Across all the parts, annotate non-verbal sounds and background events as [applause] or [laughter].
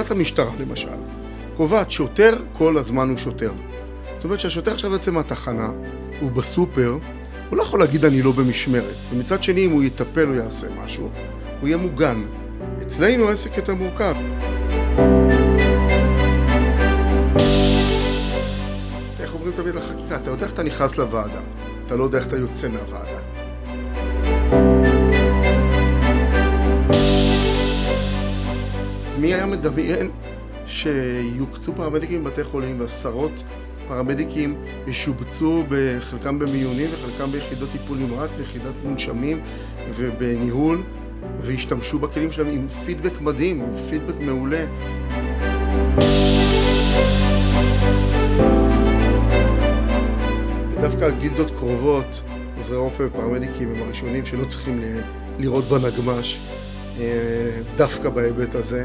פקודת המשטרה למשל קובעת שוטר כל הזמן הוא שוטר. זאת אומרת שהשוטר עכשיו יוצא מהתחנה, הוא בסופר, הוא לא יכול להגיד אני לא במשמרת. ומצד שני אם הוא יטפל או יעשה משהו, הוא יהיה מוגן. אצלנו העסק יותר מורכב. איך אומרים תמיד לחקיקה? אתה יודע איך אתה נכנס לוועדה, אתה לא יודע איך אתה יוצא מהוועדה. מי היה מדמיין שיוקצו פרמדיקים בבתי חולים ועשרות פרמדיקים ישובצו בחלקם במיונים וחלקם ביחידות טיפול נמרץ ויחידת מונשמים ובניהול וישתמשו בכלים שלהם עם פידבק מדהים, עם פידבק מעולה. ודווקא על גילדות קרובות, עוזרי רופא ופרמדיקים הם הראשונים שלא צריכים לראות בנגמ"ש אה, דווקא בהיבט הזה.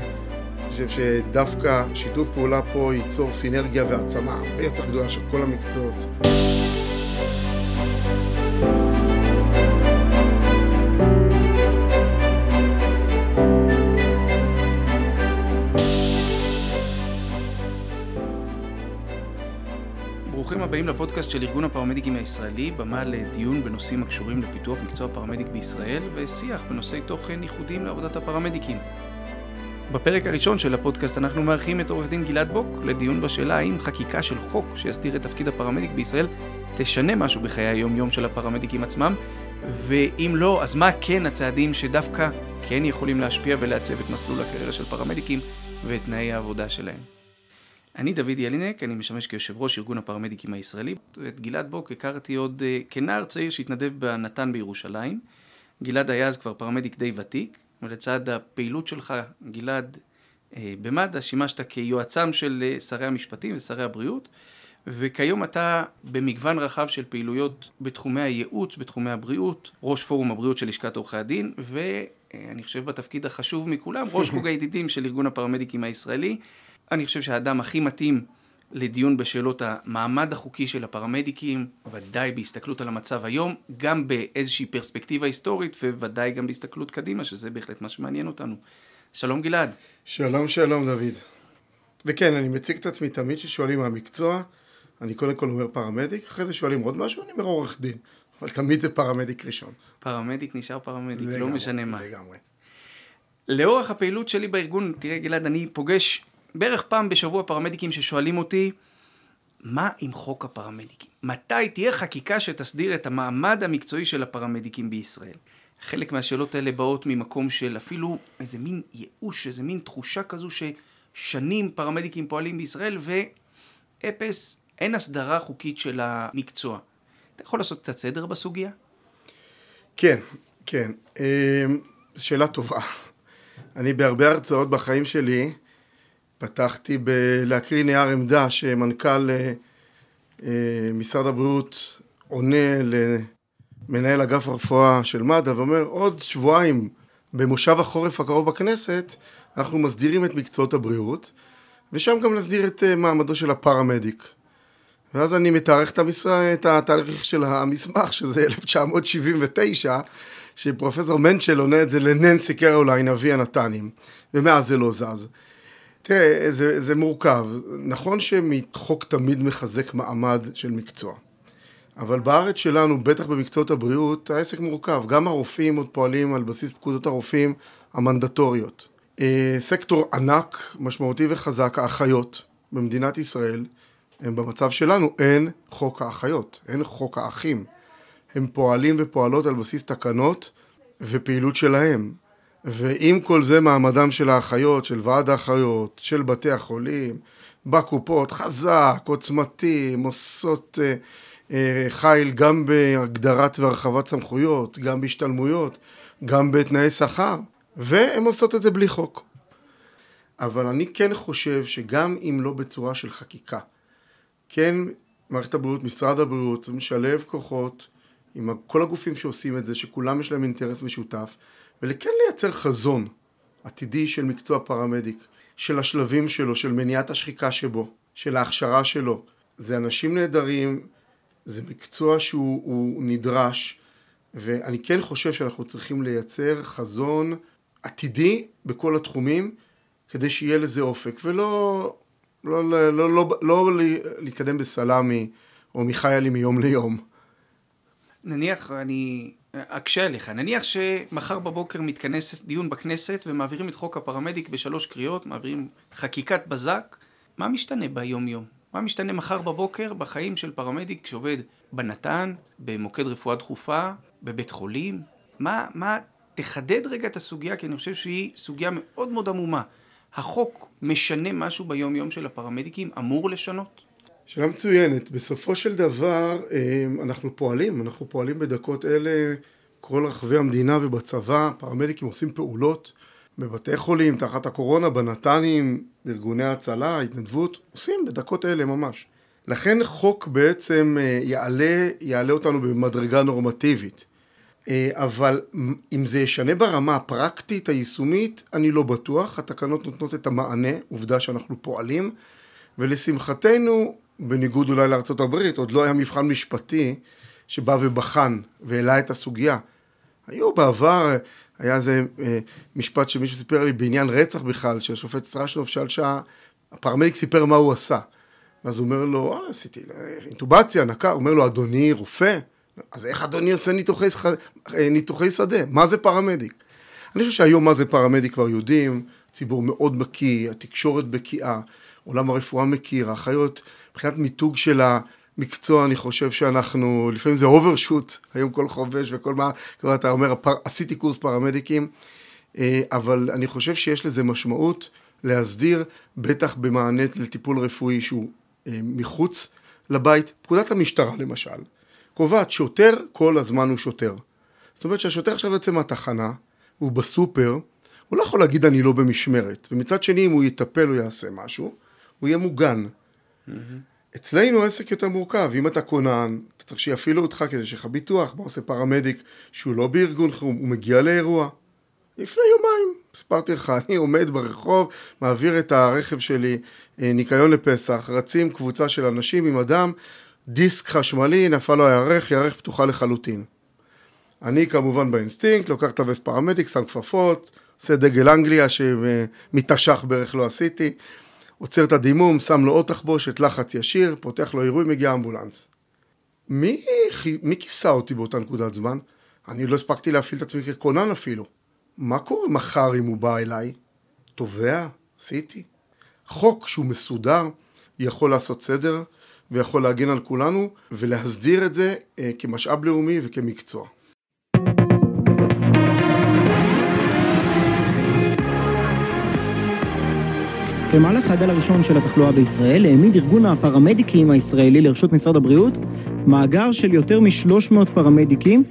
חושב שדווקא שיתוף פעולה פה ייצור סינרגיה והעצמה הרבה יותר גדולה של כל המקצועות. ברוכים הבאים לפודקאסט של ארגון הפרמדיקים הישראלי, במה לדיון בנושאים הקשורים לפיתוח מקצוע פרמדיק בישראל ושיח בנושאי תוכן ייחודיים לעבודת הפרמדיקים. בפרק הראשון של הפודקאסט אנחנו מארחים את עורך דין גלעד בוק לדיון בשאלה האם חקיקה של חוק שיסדיר את תפקיד הפרמדיק בישראל תשנה משהו בחיי היום-יום של הפרמדיקים עצמם, ואם לא, אז מה כן הצעדים שדווקא כן יכולים להשפיע ולעצב את מסלול הקריירה של פרמדיקים ואת תנאי העבודה שלהם. אני דוד ילינק, אני משמש כיושב ראש ארגון הפרמדיקים הישראלי. את גלעד בוק הכרתי עוד uh, כנער צעיר שהתנדב בנתן בירושלים. גלעד היה אז כבר פרמדיק די ותיק, ולצד הפעילות שלך, גלעד, אה, במד"א, שימשת כיועצם של אה, שרי המשפטים ושרי הבריאות, וכיום אתה במגוון רחב של פעילויות בתחומי הייעוץ, בתחומי הבריאות, ראש פורום הבריאות של לשכת עורכי הדין, ואני חושב בתפקיד החשוב מכולם, ראש חוג הידידים של ארגון הפרמדיקים הישראלי. אני חושב שהאדם הכי מתאים לדיון בשאלות המעמד החוקי של הפרמדיקים, ודאי בהסתכלות על המצב היום, גם באיזושהי פרספקטיבה היסטורית, וודאי גם בהסתכלות קדימה, שזה בהחלט מה שמעניין אותנו. שלום גלעד. שלום, שלום דוד. וכן, אני מציג את עצמי תמיד כששואלים מה המקצוע, אני קודם כל אומר פרמדיק, אחרי זה שואלים עוד משהו, אני אומר עורך דין. אבל תמיד זה פרמדיק ראשון. פרמדיק נשאר פרמדיק, לא משנה מה. לגמרי. לאורך הפעילות שלי בארגון, תראה גלעד, אני פוגש בערך פעם בשבוע פרמדיקים ששואלים אותי, מה עם חוק הפרמדיקים? מתי תהיה חקיקה שתסדיר את המעמד המקצועי של הפרמדיקים בישראל? חלק מהשאלות האלה באות ממקום של אפילו איזה מין ייאוש, איזה מין תחושה כזו ששנים פרמדיקים פועלים בישראל ואפס, אין הסדרה חוקית של המקצוע. אתה יכול לעשות קצת סדר בסוגיה? כן, כן. אמ, שאלה טובה. אני בהרבה הרצאות בחיים שלי פתחתי בלהקריא נייר עמדה שמנכ"ל אה, אה, משרד הבריאות עונה למנהל אגף הרפואה של מד"א ואומר עוד שבועיים במושב החורף הקרוב בכנסת אנחנו מסדירים את מקצועות הבריאות ושם גם נסדיר את אה, מעמדו של הפרמדיק. ואז אני מתארך את, המשרה, את התאריך של המסמך שזה 1979 שפרופסור מנצ'ל עונה את זה לננסי קרוליין אבי הנתנים ומאז זה לא זז. תראה, זה, זה מורכב. נכון שחוק תמיד מחזק מעמד של מקצוע. אבל בארץ שלנו, בטח במקצועות הבריאות, העסק מורכב. גם הרופאים עוד פועלים על בסיס פקודות הרופאים המנדטוריות. אה, סקטור ענק, משמעותי וחזק, האחיות במדינת ישראל, הם במצב שלנו, אין חוק האחיות, אין חוק האחים. הם פועלים ופועלות על בסיס תקנות ופעילות שלהם. ועם כל זה מעמדם של האחיות, של ועד האחיות, של בתי החולים, בקופות, חזק, עוצמתי, עושות אה, אה, חיל גם בהגדרת והרחבת סמכויות, גם בהשתלמויות, גם בתנאי שכר, והן עושות את זה בלי חוק. אבל אני כן חושב שגם אם לא בצורה של חקיקה, כן מערכת הבריאות, משרד הבריאות, לשלב כוחות עם כל הגופים שעושים את זה, שכולם יש להם אינטרס משותף, ולכן לייצר חזון עתידי של מקצוע פרמדיק, של השלבים שלו, של מניעת השחיקה שבו, של ההכשרה שלו. זה אנשים נהדרים, זה מקצוע שהוא נדרש, ואני כן חושב שאנחנו צריכים לייצר חזון עתידי בכל התחומים, כדי שיהיה לזה אופק, ולא לא, לא, לא, לא, לא להתקדם בסלאמי או מחיילי מיום ליום. נניח, אני אקשה עליך, נניח שמחר בבוקר מתכנס דיון בכנסת ומעבירים את חוק הפרמדיק בשלוש קריאות, מעבירים חקיקת בזק, מה משתנה ביום יום? מה משתנה מחר בבוקר בחיים של פרמדיק שעובד בנתן, במוקד רפואה דחופה, בבית חולים? מה, מה, תחדד רגע את הסוגיה, כי אני חושב שהיא סוגיה מאוד מאוד עמומה. החוק משנה משהו ביום יום של הפרמדיקים? אמור לשנות? שאלה מצוינת. בסופו של דבר אה, אנחנו פועלים, אנחנו פועלים בדקות אלה כל רחבי המדינה ובצבא, פרמדיקים עושים פעולות בבתי חולים, תחת הקורונה, בנת"נים, ארגוני הצלה, התנדבות, עושים בדקות אלה ממש. לכן חוק בעצם אה, יעלה, יעלה אותנו במדרגה נורמטיבית. אה, אבל אם זה ישנה ברמה הפרקטית, היישומית, אני לא בטוח. התקנות נותנות את המענה, עובדה שאנחנו פועלים, ולשמחתנו, בניגוד אולי לארצות הברית, עוד לא היה מבחן משפטי שבא ובחן והעלה את הסוגיה. היו בעבר, היה איזה אה, משפט שמישהו סיפר לי בעניין רצח בכלל, שהשופט סטרשנוב שאל שעה, הפרמדיק סיפר מה הוא עשה. ואז הוא אומר לו, אה, עשיתי אינטובציה, נקה, הוא אומר לו, אדוני רופא? אז איך אדוני עושה ניתוחי, אה, ניתוחי שדה? מה זה פרמדיק? אני חושב שהיום מה זה פרמדיק כבר יודעים, ציבור מאוד בקיא, התקשורת בקיאה, עולם הרפואה מכיר, האחיות, מבחינת מיתוג של המקצוע, אני חושב שאנחנו, לפעמים זה אוברשוט, היום כל חובש וכל מה, כבר אתה אומר, הפר, עשיתי קורס פרמדיקים, אה, אבל אני חושב שיש לזה משמעות להסדיר, בטח במענה לטיפול רפואי שהוא אה, מחוץ לבית. פקודת המשטרה למשל, קובעת שוטר כל הזמן הוא שוטר. זאת אומרת שהשוטר עכשיו יוצא מהתחנה, הוא בסופר, הוא לא יכול להגיד אני לא במשמרת, ומצד שני אם הוא יטפל או יעשה משהו, הוא יהיה מוגן. Mm-hmm. אצלנו העסק יותר מורכב, אם אתה כונן, אתה צריך שיפעילו אותך כדי שיהיה לך ביטוח, מה עושה פרמדיק שהוא לא בארגון חירום, הוא מגיע לאירוע. לפני יומיים, סיפרתי לך, [laughs] אני עומד ברחוב, מעביר את הרכב שלי אה, ניקיון לפסח, רצים קבוצה של אנשים עם אדם דיסק חשמלי, נפל לו הירך, ירך פתוחה לחלוטין. אני כמובן באינסטינקט, לוקח את הווסט פרמדיק, שם כפפות, עושה דגל אנגליה שמתש"ח בערך לא עשיתי, עוצר את הדימום, שם לו עוד תחבושת, לחץ ישיר, פותח לו עירוי, מגיע אמבולנס. מי, מי כיסה אותי באותה נקודת זמן? אני לא הספקתי להפעיל את עצמי ככונן אפילו. מה קורה מחר אם הוא בא אליי? תובע? עשיתי. חוק שהוא מסודר, יכול לעשות סדר, ויכול להגן על כולנו ולהסדיר את זה אה, כמשאב לאומי וכמקצוע. במהלך הגל הראשון של התחלואה בישראל העמיד ארגון הפרמדיקים הישראלי לרשות משרד הבריאות מאגר של יותר מ-300 פרמדיקים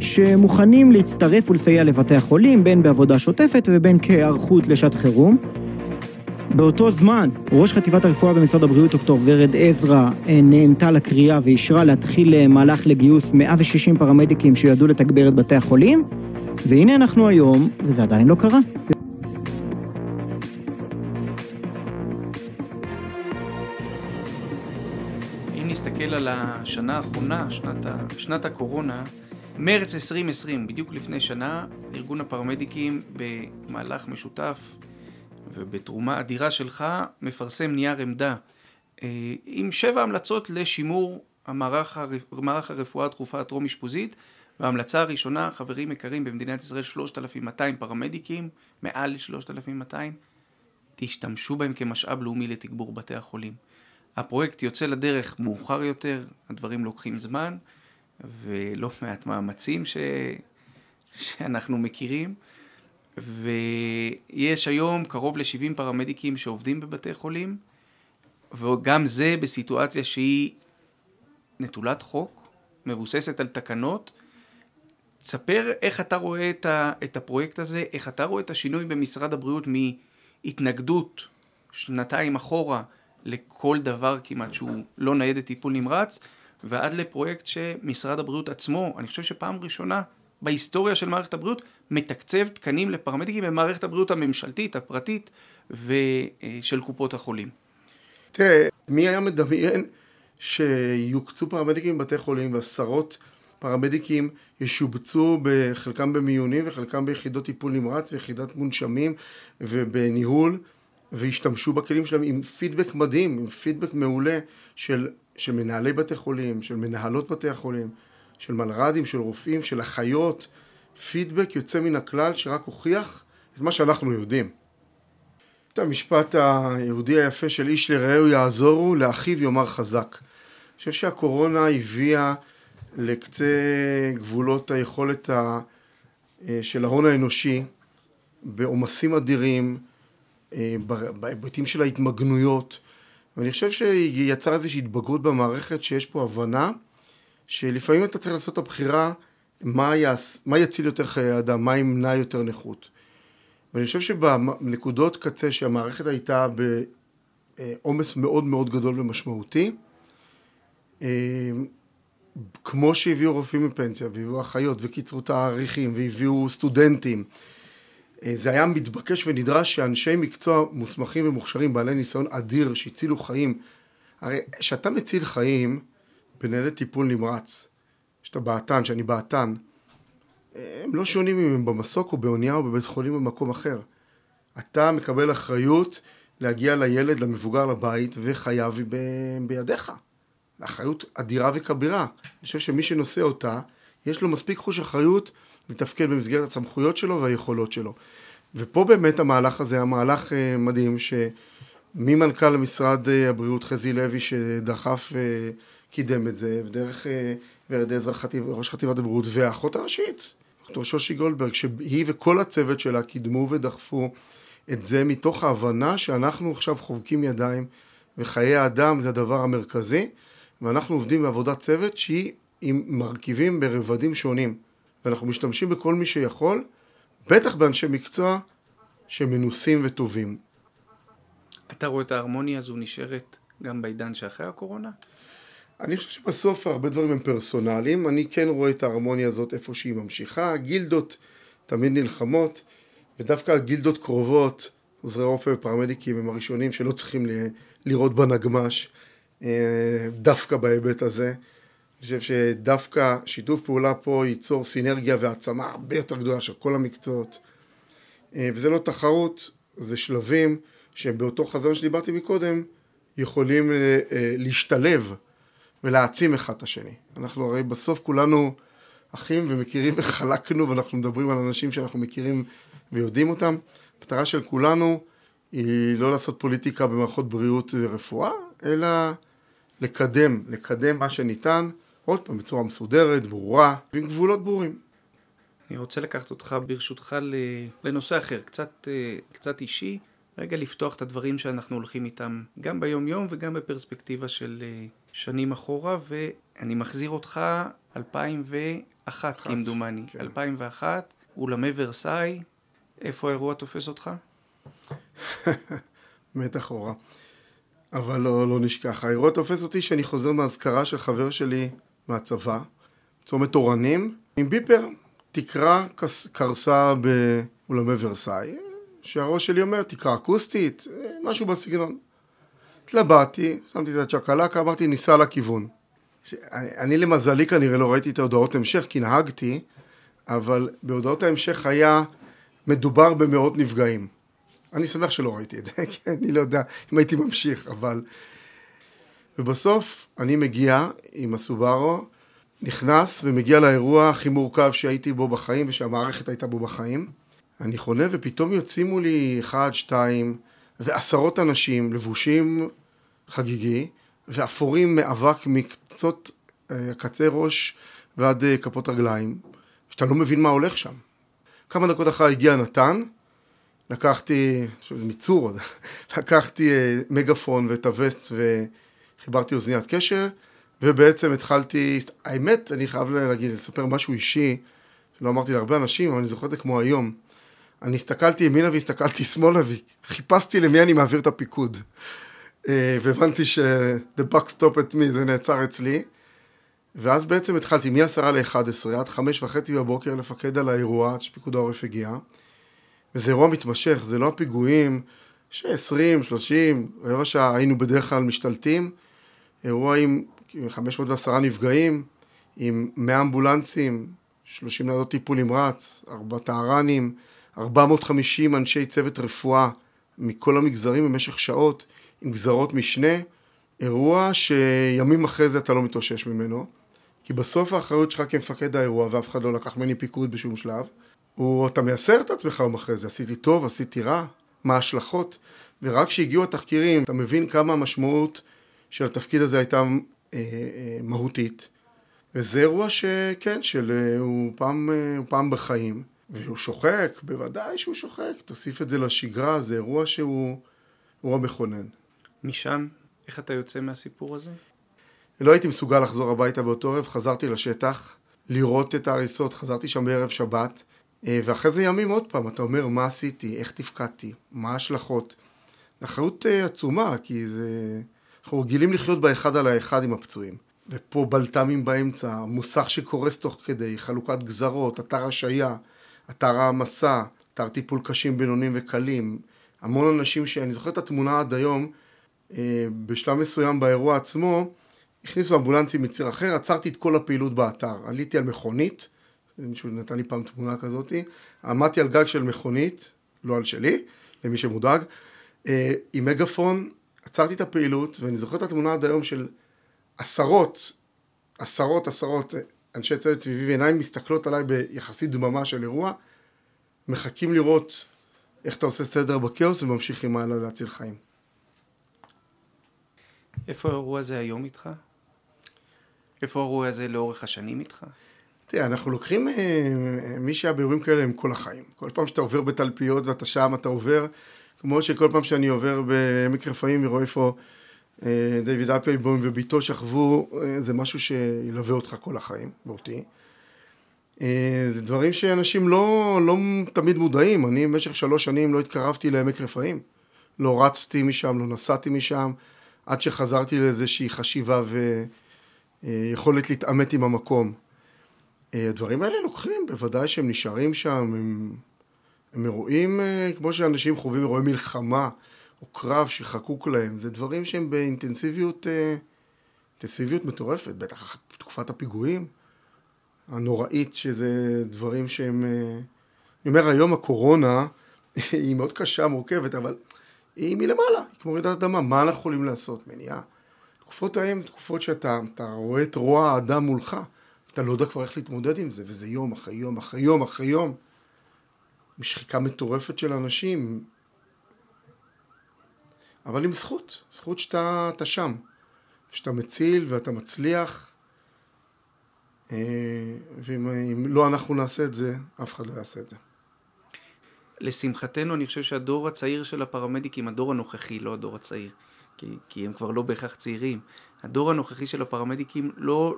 שמוכנים להצטרף ולסייע לבתי החולים בין בעבודה שוטפת ובין כהיערכות לשעת חירום. באותו זמן, ראש חטיבת הרפואה במשרד הבריאות, דוקטור ורד עזרא, אה, נענתה לקריאה ואישרה להתחיל אה, מהלך לגיוס 160 פרמדיקים שידעו לתגבר את בתי החולים, והנה אנחנו היום, וזה עדיין לא קרה. על השנה האחרונה, שנת, ה... שנת הקורונה, מרץ 2020, בדיוק לפני שנה, ארגון הפרמדיקים במהלך משותף ובתרומה אדירה שלך מפרסם נייר עמדה אה, עם שבע המלצות לשימור המערך, מערך הרפואה הדחופה הטרום אשפוזית וההמלצה הראשונה, חברים יקרים, במדינת ישראל 3,200 פרמדיקים, מעל 3,200, תשתמשו בהם כמשאב לאומי לתגבור בתי החולים. הפרויקט יוצא לדרך מאוחר יותר, הדברים לוקחים זמן ולא מעט מאמצים ש... שאנחנו מכירים. ויש היום קרוב ל-70 פרמדיקים שעובדים בבתי חולים, וגם זה בסיטואציה שהיא נטולת חוק, מבוססת על תקנות. תספר איך אתה רואה את, ה, את הפרויקט הזה, איך אתה רואה את השינוי במשרד הבריאות מהתנגדות שנתיים אחורה לכל דבר כמעט שהוא לא ניידת טיפול נמרץ, ועד לפרויקט שמשרד הבריאות עצמו, אני חושב שפעם ראשונה בהיסטוריה של מערכת הבריאות, מתקצב תקנים לפרמדיקים במערכת הבריאות הממשלתית, הפרטית ושל קופות החולים. תראה, מי היה מדמיין שיוקצו פרמדיקים בבתי חולים ועשרות פרמדיקים ישובצו בחלקם במיונים וחלקם ביחידות טיפול נמרץ ויחידת מונשמים ובניהול והשתמשו בכלים שלהם עם פידבק מדהים, עם פידבק מעולה של, של מנהלי בתי חולים, של מנהלות בתי החולים, של מלר"דים, של רופאים, של אחיות, פידבק יוצא מן הכלל שרק הוכיח את מה שאנחנו יודעים. את המשפט היהודי היפה של איש לרעהו יעזורו, לאחיו יאמר חזק. אני חושב שהקורונה הביאה לקצה גבולות היכולת ה... של ההון האנושי בעומסים אדירים, אה, בהיבטים של ההתמגנויות, ואני חושב שיצר איזושהי התבגרות במערכת שיש פה הבנה שלפעמים אתה צריך לעשות את הבחירה מה, יעש, מה יציל יותר חיי אדם, מה ימנע יותר נכות. ואני חושב שבנקודות קצה שהמערכת הייתה בעומס מאוד מאוד גדול ומשמעותי, אה, כמו שהביאו רופאים מפנסיה, והביאו אחיות, וקיצרו תאריכים, והביאו סטודנטים, אה, זה היה מתבקש ונדרש שאנשי מקצוע מוסמכים ומוכשרים, בעלי ניסיון אדיר, שהצילו חיים, הרי כשאתה מציל חיים בניידת טיפול נמרץ, שאתה בעתן, שאני בעתן, הם לא שונים אם הם במסוק או באונייה או בבית חולים במקום אחר. אתה מקבל אחריות להגיע לילד, למבוגר, לבית, וחייו היא ב- בידיך. אחריות אדירה וכבירה. אני חושב שמי שנושא אותה, יש לו מספיק חוש אחריות לתפקד במסגרת הסמכויות שלו והיכולות שלו. ופה באמת המהלך הזה היה מהלך uh, מדהים, שממנכ"ל משרד uh, הבריאות חזי לוי שדחף uh, קידם את זה, ודרך ורד עזרא ראש חטיבת הבריאות, והאחות הראשית, דוקטור שושי גולדברג, שהיא וכל הצוות שלה קידמו ודחפו את זה מתוך ההבנה שאנחנו עכשיו חובקים ידיים וחיי האדם זה הדבר המרכזי ואנחנו עובדים בעבודת צוות שהיא עם מרכיבים ברבדים שונים ואנחנו משתמשים בכל מי שיכול, בטח באנשי מקצוע שמנוסים וטובים. אתה רואה את ההרמוניה הזו נשארת גם בעידן שאחרי הקורונה? אני חושב שבסוף הרבה דברים הם פרסונליים, אני כן רואה את ההרמוניה הזאת איפה שהיא ממשיכה, הגילדות תמיד נלחמות, ודווקא הגילדות קרובות, עוזרי רופא ופרמדיקים הם הראשונים שלא צריכים לראות בנגמש, אה, דווקא בהיבט הזה. אני חושב שדווקא שיתוף פעולה פה ייצור סינרגיה והעצמה הרבה יותר גדולה של כל המקצועות. אה, וזה לא תחרות, זה שלבים שהם באותו חזון שדיברתי מקודם, יכולים אה, להשתלב ולהעצים אחד את השני. אנחנו הרי בסוף כולנו אחים ומכירים וחלקנו ואנחנו מדברים על אנשים שאנחנו מכירים ויודעים אותם. המטרה של כולנו היא לא לעשות פוליטיקה במערכות בריאות ורפואה, אלא לקדם, לקדם מה שניתן, עוד פעם בצורה מסודרת, ברורה, ועם גבולות ברורים. אני רוצה לקחת אותך ברשותך לנושא אחר, קצת, אה, קצת אישי, רגע לפתוח את הדברים שאנחנו הולכים איתם גם ביום יום וגם בפרספקטיבה של אה, שנים אחורה, ואני מחזיר אותך 2001 כמדומני, כן. 2001, אולמי ורסאי, איפה האירוע תופס אותך? [laughs] מת אחורה. אבל לא, לא נשכח. האירוע תופס אותי שאני חוזר מאזכרה של חבר שלי מהצבא, צומת אורנים, עם ביפר, תקרה קרסה באולמי ורסאי, שהראש שלי אומר, תקרה אקוסטית, משהו בסגנון. התלבטתי, שמתי את הצ'קלקה, אמרתי, ניסע לכיוון. אני, אני למזלי כנראה לא ראיתי את ההודעות המשך, כי נהגתי, אבל בהודעות ההמשך היה מדובר במאות נפגעים. אני שמח שלא ראיתי את זה, [laughs] כי אני לא יודע אם הייתי ממשיך, אבל... ובסוף אני מגיע עם הסובארו, נכנס ומגיע לאירוע הכי מורכב שהייתי בו בחיים ושהמערכת הייתה בו בחיים. אני חונה ופתאום יוצאים מולי אחד, שתיים, ועשרות אנשים לבושים חגיגי, ואפורים מאבק מקצות אה, קצה ראש ועד אה, כפות רגליים, שאתה לא מבין מה הולך שם. כמה דקות אחר הגיע נתן, לקחתי, אני חושב שזה מיצור, [laughs] לקחתי אה, מגפון ואת הווסט וחיברתי אוזניית קשר, ובעצם התחלתי, האמת, אני חייב להגיד, לספר משהו אישי, שלא אמרתי להרבה אנשים, אבל אני זוכר את זה כמו היום. אני הסתכלתי ימינה והסתכלתי שמאלה וחיפשתי למי אני מעביר את הפיקוד. אה, והבנתי ש-the buck stop at me זה נעצר אצלי. ואז בעצם התחלתי מ-10 ל-11 עד 5 וחצי בבוקר לפקד על האירוע עד שפיקוד העורף הגיע. וזה אירוע מתמשך, זה לא הפיגועים ש-20, 30, רבע שעה היינו בדרך כלל משתלטים. אירוע עם 510 נפגעים, עם 100 אמבולנסים, 30 ניידות טיפול נמרץ, 4 טהרנים, 450 אנשי צוות רפואה מכל המגזרים במשך שעות, עם גזרות משנה, אירוע שימים אחרי זה אתה לא מתאושש ממנו, כי בסוף האחריות שלך כמפקד האירוע, ואף אחד לא לקח ממני פיקוד בשום שלב, הוא, אתה מייסר את עצמך יום אחרי זה, עשיתי טוב, עשיתי רע, מה ההשלכות, ורק כשהגיעו התחקירים, אתה מבין כמה המשמעות של התפקיד הזה הייתה אה, אה, מהותית. וזה אירוע שכן, של, אה, הוא, פעם, פעם בחיים, והוא שוחק, בוודאי שהוא שוחק, תוסיף את זה לשגרה, זה אירוע שהוא אירוע מכונן. משם, איך אתה יוצא מהסיפור הזה? לא הייתי מסוגל לחזור הביתה באותו ערב, חזרתי לשטח, לראות את ההריסות, חזרתי שם בערב שבת, ואחרי זה ימים עוד פעם, אתה אומר מה עשיתי, איך תפקדתי, מה ההשלכות. אחריות עצומה, כי זה... אנחנו רגילים לחיות באחד על האחד עם הפצועים. ופה בלת"מים באמצע, מוסך שקורס תוך כדי, חלוקת גזרות, אתר השעיה, אתר העמסה, אתר טיפול קשים, בינוניים וקלים. המון אנשים שאני זוכר את התמונה עד היום, אה, בשלב מסוים באירוע עצמו, הכניסו אמבולנסים מציר אחר, עצרתי את כל הפעילות באתר. עליתי על מכונית, מישהו נתן לי פעם תמונה כזאתי, עמדתי על גג של מכונית, לא על שלי, למי שמודאג, אה, עם מגפון, עצרתי את הפעילות, ואני זוכר את התמונה עד היום של עשרות, עשרות, עשרות אנשי צוות סביבי ועיניים מסתכלות עליי ביחסית דממה של אירוע, מחכים לראות איך אתה עושה סדר בכאוס וממשיכים הלאה להציל חיים. איפה האירוע הזה היום איתך? איפה האירוע הזה לאורך השנים איתך? תראה, אנחנו לוקחים אה, מי שהיה באירועים כאלה עם כל החיים. כל פעם שאתה עובר בתלפיות ואתה שם, אתה עובר, כמו שכל פעם שאני עובר בעמק רפאים ורואה איפה אה, דיוויד אלפלבום וביתו שכבו, אה, זה משהו שילווה אותך כל החיים, ואותי. אה, זה דברים שאנשים לא, לא תמיד מודעים. אני במשך שלוש שנים לא התקרבתי לעמק רפאים. לא רצתי משם, לא נסעתי משם, עד שחזרתי לאיזושהי חשיבה ויכולת להתעמת עם המקום. הדברים האלה לוקחים, בוודאי שהם נשארים שם, הם, הם אירועים כמו שאנשים חווים אירועי מלחמה. או קרב שחקוק להם, זה דברים שהם באינטנסיביות, אה, אינטנסיביות מטורפת, בטח בתקופת הפיגועים הנוראית, שזה דברים שהם... אה, אני אומר, היום הקורונה [laughs] היא מאוד קשה, מורכבת, אבל היא מלמעלה, היא כמו רעידת אדמה, מה אנחנו יכולים לעשות? מניעה. תקופות זה תקופות שאתה רואה את רוע האדם מולך, אתה לא יודע כבר איך להתמודד עם זה, וזה יום אחרי יום אחרי יום אחרי יום. עם שחיקה מטורפת של אנשים, אבל עם זכות, זכות שאתה שם, שאתה מציל ואתה מצליח, אה, ואם לא אנחנו נעשה את זה, אף אחד לא יעשה את זה. לשמחתנו, אני חושב שהדור הצעיר של הפרמדיקים, הדור הנוכחי, לא הדור הצעיר, כי, כי הם כבר לא בהכרח צעירים, הדור הנוכחי של הפרמדיקים לא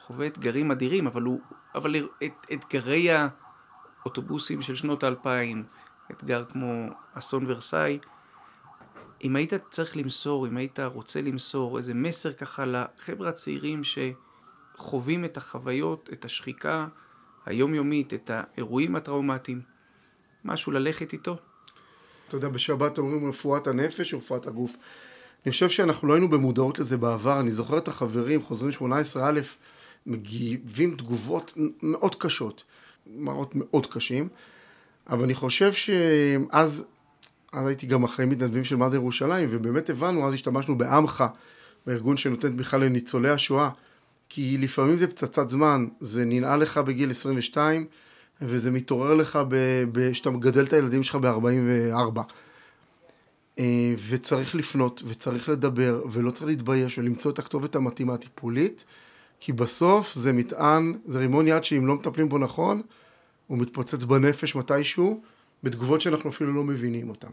חווה אתגרים אדירים, אבל, הוא, אבל את, אתגרי האוטובוסים של שנות האלפיים, אתגר כמו אסון ורסאי, אם היית צריך למסור, אם היית רוצה למסור איזה מסר ככה לחבר'ה הצעירים שחווים את החוויות, את השחיקה היומיומית, את האירועים הטראומטיים, משהו ללכת איתו? אתה יודע, בשבת אומרים רפואת הנפש ורפואת הגוף. אני חושב שאנחנו לא היינו במודעות לזה בעבר, אני זוכר את החברים, חוזרים 18א, מגיבים תגובות מאוד קשות, מראות מאוד קשים, אבל אני חושב שאז אז הייתי גם אחרי מתנדבים של מד"א ירושלים, ובאמת הבנו, אז השתמשנו בעמך, בארגון שנותן תמיכה לניצולי השואה, כי לפעמים זה פצצת זמן, זה ננעל לך בגיל 22, וזה מתעורר לך כשאתה מגדל את הילדים שלך ב-44. אה, וצריך לפנות, וצריך לדבר, ולא צריך להתבייש, ולמצוא את הכתובת המתאימה הטיפולית, כי בסוף זה מטען, זה רימון יד שאם לא מטפלים בו נכון, הוא מתפוצץ בנפש מתישהו, בתגובות שאנחנו אפילו לא מבינים אותן.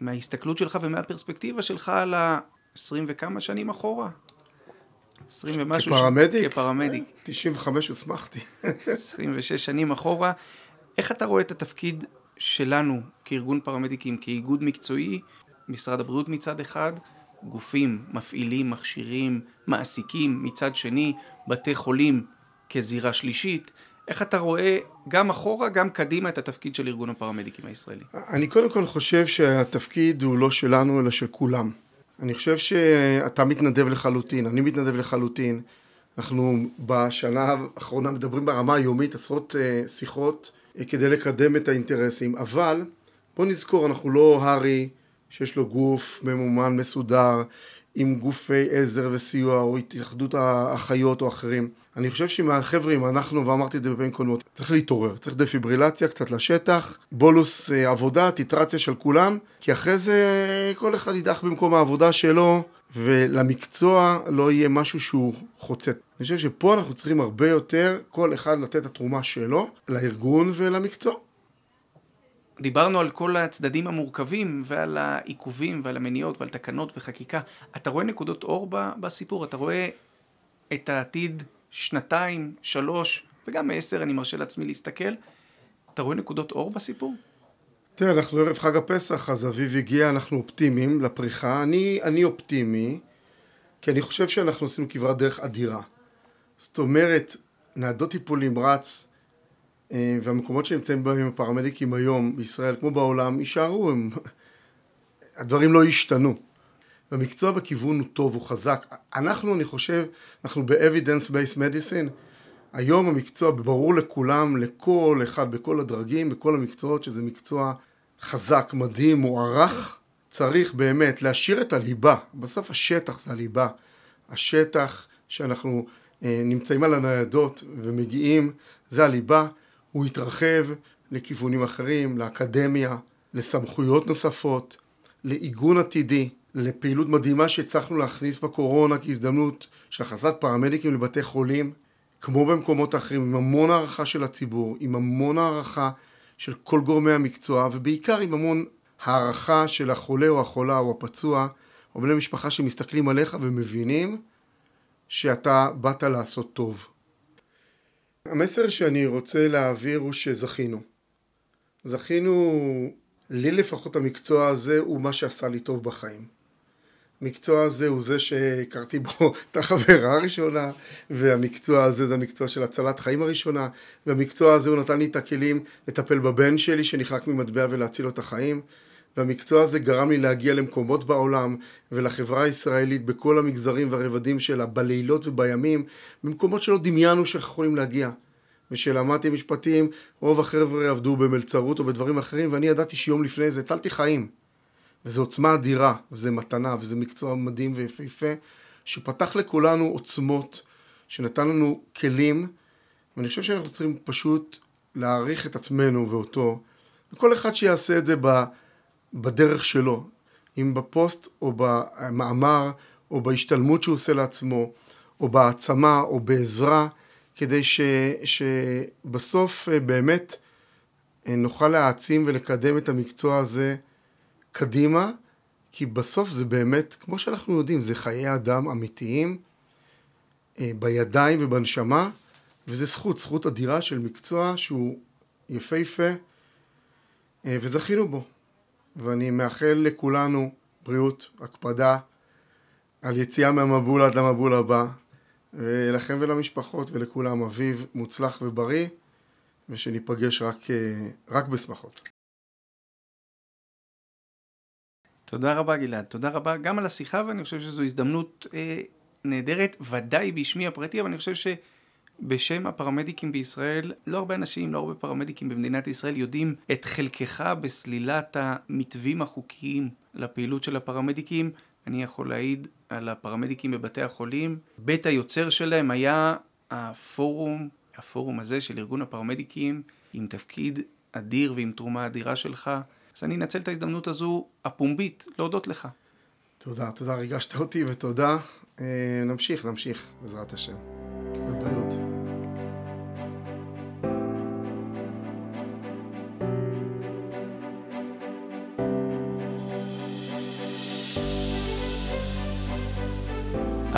מההסתכלות שלך ומהפרספקטיבה שלך על ה-20 וכמה שנים אחורה? 20 ומשהו... כפרמדיק? כפרמדיק. 95 הוסמכתי. 26 שנים אחורה. איך אתה רואה את התפקיד שלנו כארגון פרמדיקים, כאיגוד מקצועי, משרד הבריאות מצד אחד, גופים מפעילים, מכשירים, מעסיקים מצד שני, בתי חולים כזירה שלישית, איך אתה רואה גם אחורה, גם קדימה את התפקיד של ארגון הפרמדיקים הישראלי? אני קודם כל חושב שהתפקיד הוא לא שלנו, אלא של כולם. אני חושב שאתה מתנדב לחלוטין, אני מתנדב לחלוטין. אנחנו בשנה האחרונה מדברים ברמה היומית עשרות uh, שיחות uh, כדי לקדם את האינטרסים, אבל בוא נזכור, אנחנו לא הארי שיש לו גוף ממומן, מסודר, עם גופי עזר וסיוע, או התאחדות האחיות או אחרים. אני חושב שעם החבר'ה, אם אנחנו, ואמרתי את זה בפעמים קודמות, צריך להתעורר, צריך דפיברילציה קצת לשטח, בולוס אה, עבודה, טיטרציה של כולם, כי אחרי זה כל אחד ידח במקום העבודה שלו, ולמקצוע לא יהיה משהו שהוא חוצה. אני חושב שפה אנחנו צריכים הרבה יותר, כל אחד לתת את התרומה שלו לארגון ולמקצוע. דיברנו על כל הצדדים המורכבים ועל העיכובים ועל המניעות ועל תקנות וחקיקה. אתה רואה נקודות אור בסיפור? אתה רואה את העתיד שנתיים, שלוש, וגם מעשר אני מרשה לעצמי להסתכל. אתה רואה נקודות אור בסיפור? תראה, אנחנו ערב חג הפסח, אז אביב הגיע, אנחנו אופטימיים לפריחה. אני, אני אופטימי, כי אני חושב שאנחנו עשינו כברת דרך אדירה. זאת אומרת, ניידות טיפול נמרץ, והמקומות שנמצאים בהם הפרמדיקים היום בישראל, כמו בעולם, יישארו, הם... הדברים לא ישתנו. והמקצוע בכיוון הוא טוב, הוא חזק. אנחנו, אני חושב, אנחנו ב-evidence-based medicine. היום המקצוע ברור לכולם, לכל אחד, בכל הדרגים, בכל המקצועות, שזה מקצוע חזק, מדהים, מוערך. צריך באמת להשאיר את הליבה. בסוף השטח זה הליבה. השטח שאנחנו אה, נמצאים על הניידות ומגיעים, זה הליבה. הוא התרחב לכיוונים אחרים, לאקדמיה, לסמכויות נוספות, לעיגון עתידי, לפעילות מדהימה שהצלחנו להכניס בקורונה כהזדמנות של הכנסת פרמדיקים לבתי חולים, כמו במקומות אחרים, עם המון הערכה של הציבור, עם המון הערכה של כל גורמי המקצוע, ובעיקר עם המון הערכה של החולה או החולה או הפצוע, או בני משפחה שמסתכלים עליך ומבינים שאתה באת לעשות טוב. המסר שאני רוצה להעביר הוא שזכינו. זכינו, לי לפחות המקצוע הזה הוא מה שעשה לי טוב בחיים. המקצוע הזה הוא זה שהכרתי בו [laughs] את החברה הראשונה, והמקצוע הזה זה המקצוע של הצלת חיים הראשונה, והמקצוע הזה הוא נתן לי את הכלים לטפל בבן שלי שנחלק ממטבע ולהציל לו את החיים, והמקצוע הזה גרם לי להגיע למקומות בעולם ולחברה הישראלית בכל המגזרים והרבדים שלה, בלילות ובימים, במקומות שלא דמיינו שיכולים להגיע. ושלמדתי משפטים, רוב החבר'ה עבדו במלצרות או בדברים אחרים, ואני ידעתי שיום לפני זה הצלתי חיים. וזו עוצמה אדירה, וזה מתנה, וזה מקצוע מדהים ויפהפה, שפתח לכולנו עוצמות, שנתן לנו כלים, ואני חושב שאנחנו צריכים פשוט להעריך את עצמנו ואותו, וכל אחד שיעשה את זה ב... בדרך שלו, אם בפוסט או במאמר או בהשתלמות שהוא עושה לעצמו, או בהעצמה או בעזרה, כדי ש, שבסוף אה, באמת אה, נוכל להעצים ולקדם את המקצוע הזה קדימה, כי בסוף זה באמת, כמו שאנחנו יודעים, זה חיי אדם אמיתיים אה, בידיים ובנשמה, וזה זכות, זכות אדירה של מקצוע שהוא יפהפה, וזכינו בו. ואני מאחל לכולנו בריאות, הקפדה על יציאה מהמבול עד למבול הבא, ולכם ולמשפחות ולכולם אביב מוצלח ובריא, ושניפגש רק, רק בשמחות. תודה רבה גלעד, תודה רבה גם על השיחה ואני חושב שזו הזדמנות אה, נהדרת, ודאי בשמי הפרטי, אבל אני חושב ש... בשם הפרמדיקים בישראל, לא הרבה אנשים, לא הרבה פרמדיקים במדינת ישראל יודעים את חלקך בסלילת המתווים החוקיים לפעילות של הפרמדיקים. אני יכול להעיד על הפרמדיקים בבתי החולים. בית היוצר שלהם היה הפורום, הפורום הזה של ארגון הפרמדיקים, עם תפקיד אדיר ועם תרומה אדירה שלך. אז אני אנצל את ההזדמנות הזו הפומבית להודות לך. תודה, תודה, ריגשת אותי ותודה. אה, נמשיך, נמשיך, בעזרת השם. בבריאות.